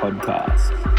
podcast.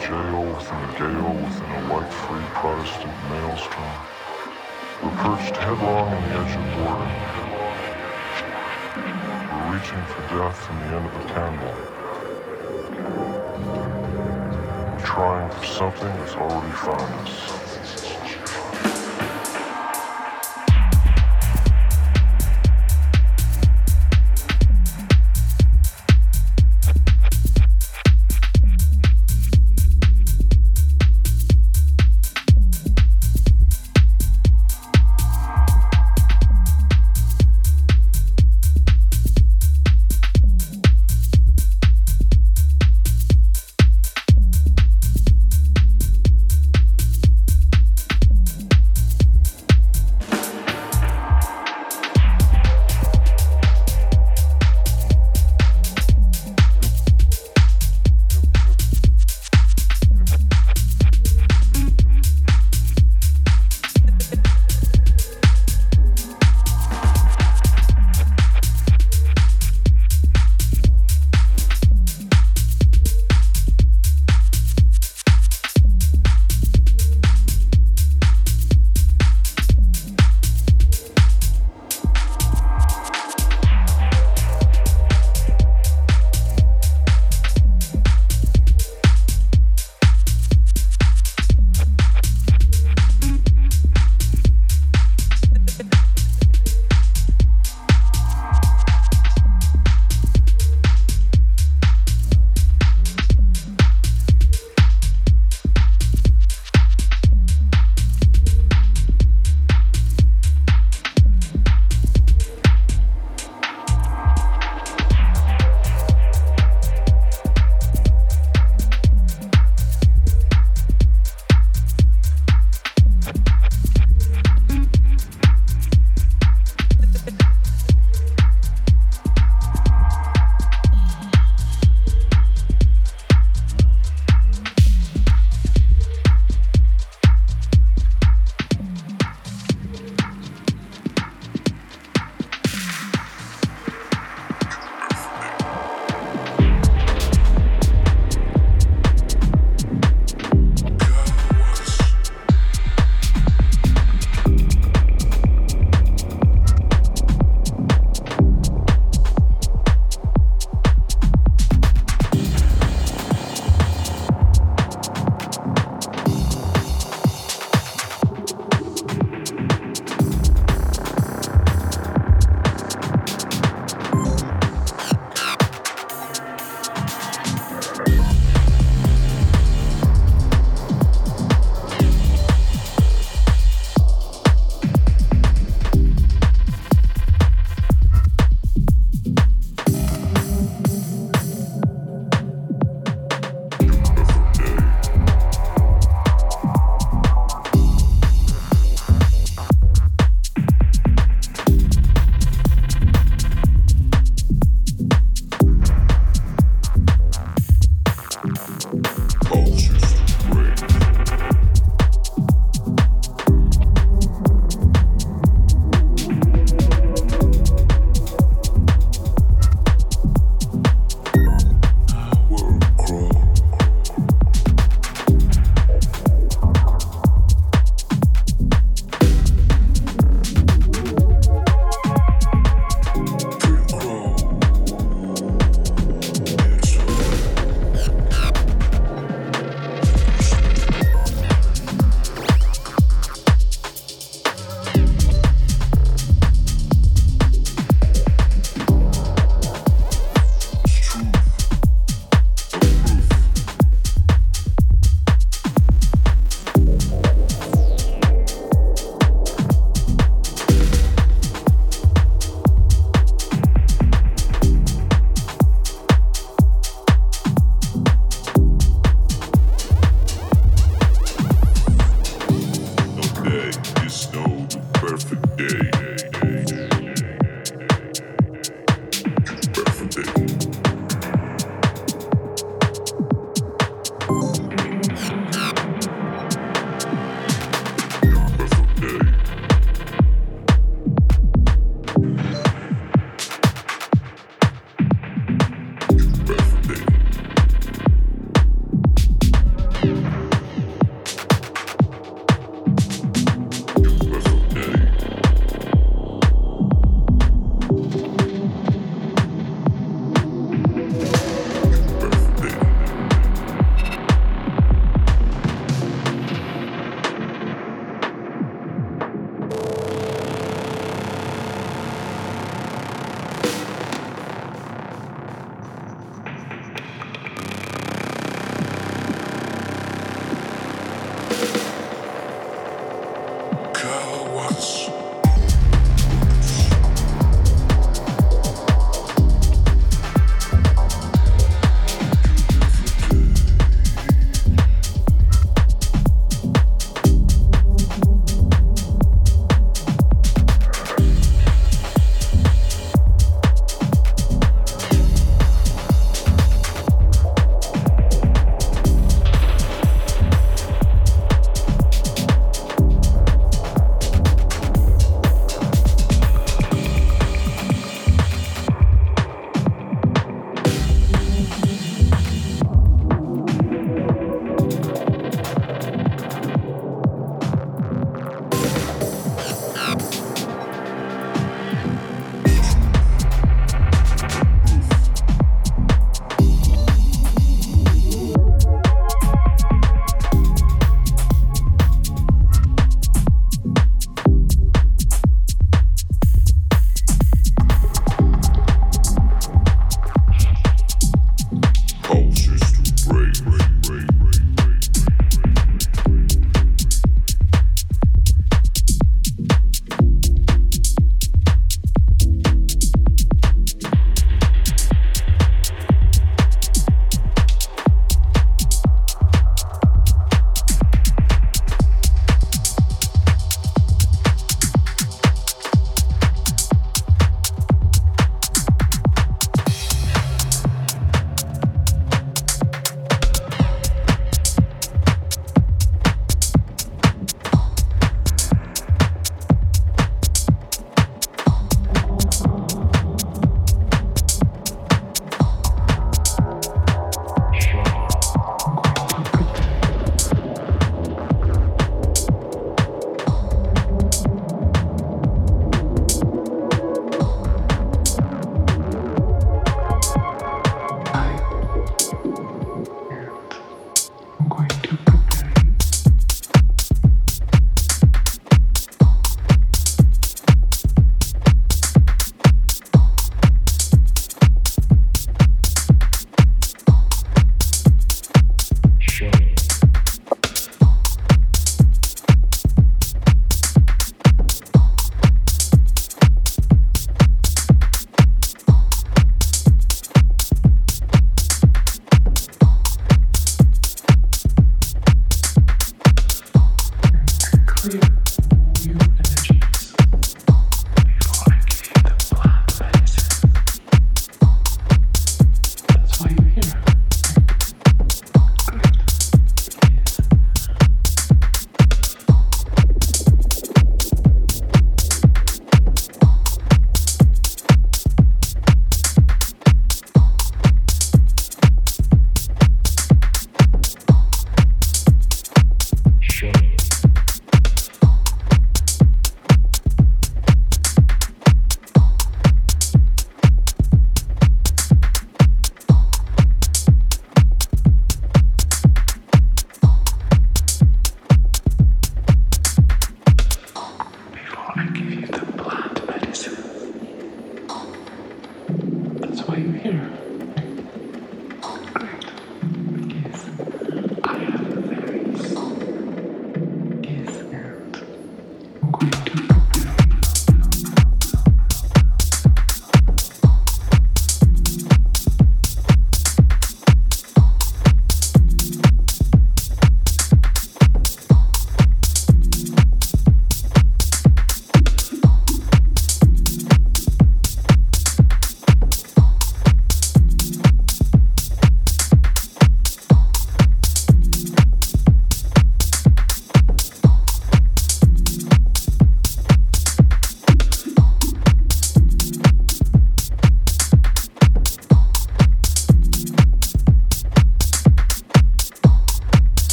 jail within a gale within a white-free Protestant maelstrom. We're perched headlong on the edge of boredom. We're reaching for death in the end of a candle. We're trying for something that's already found us.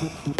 Okay.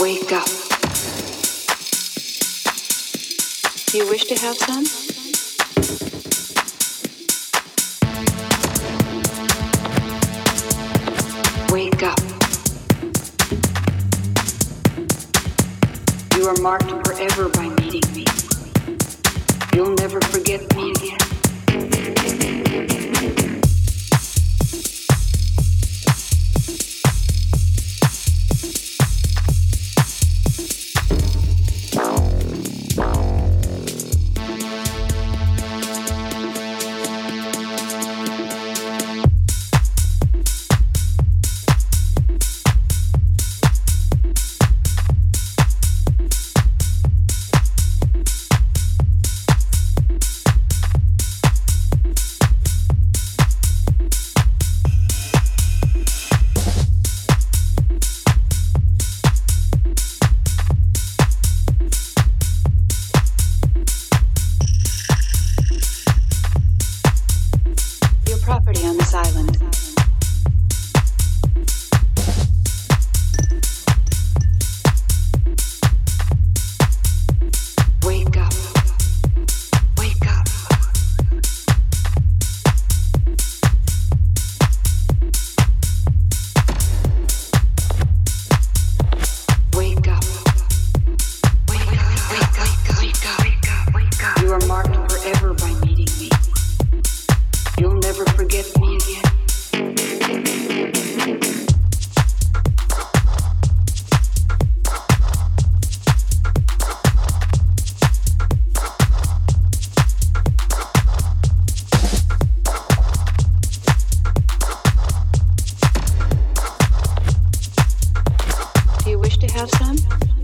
Wake up. You wish to have some? Wake up. You are marked forever by meeting me. You'll never forget me again. to have some?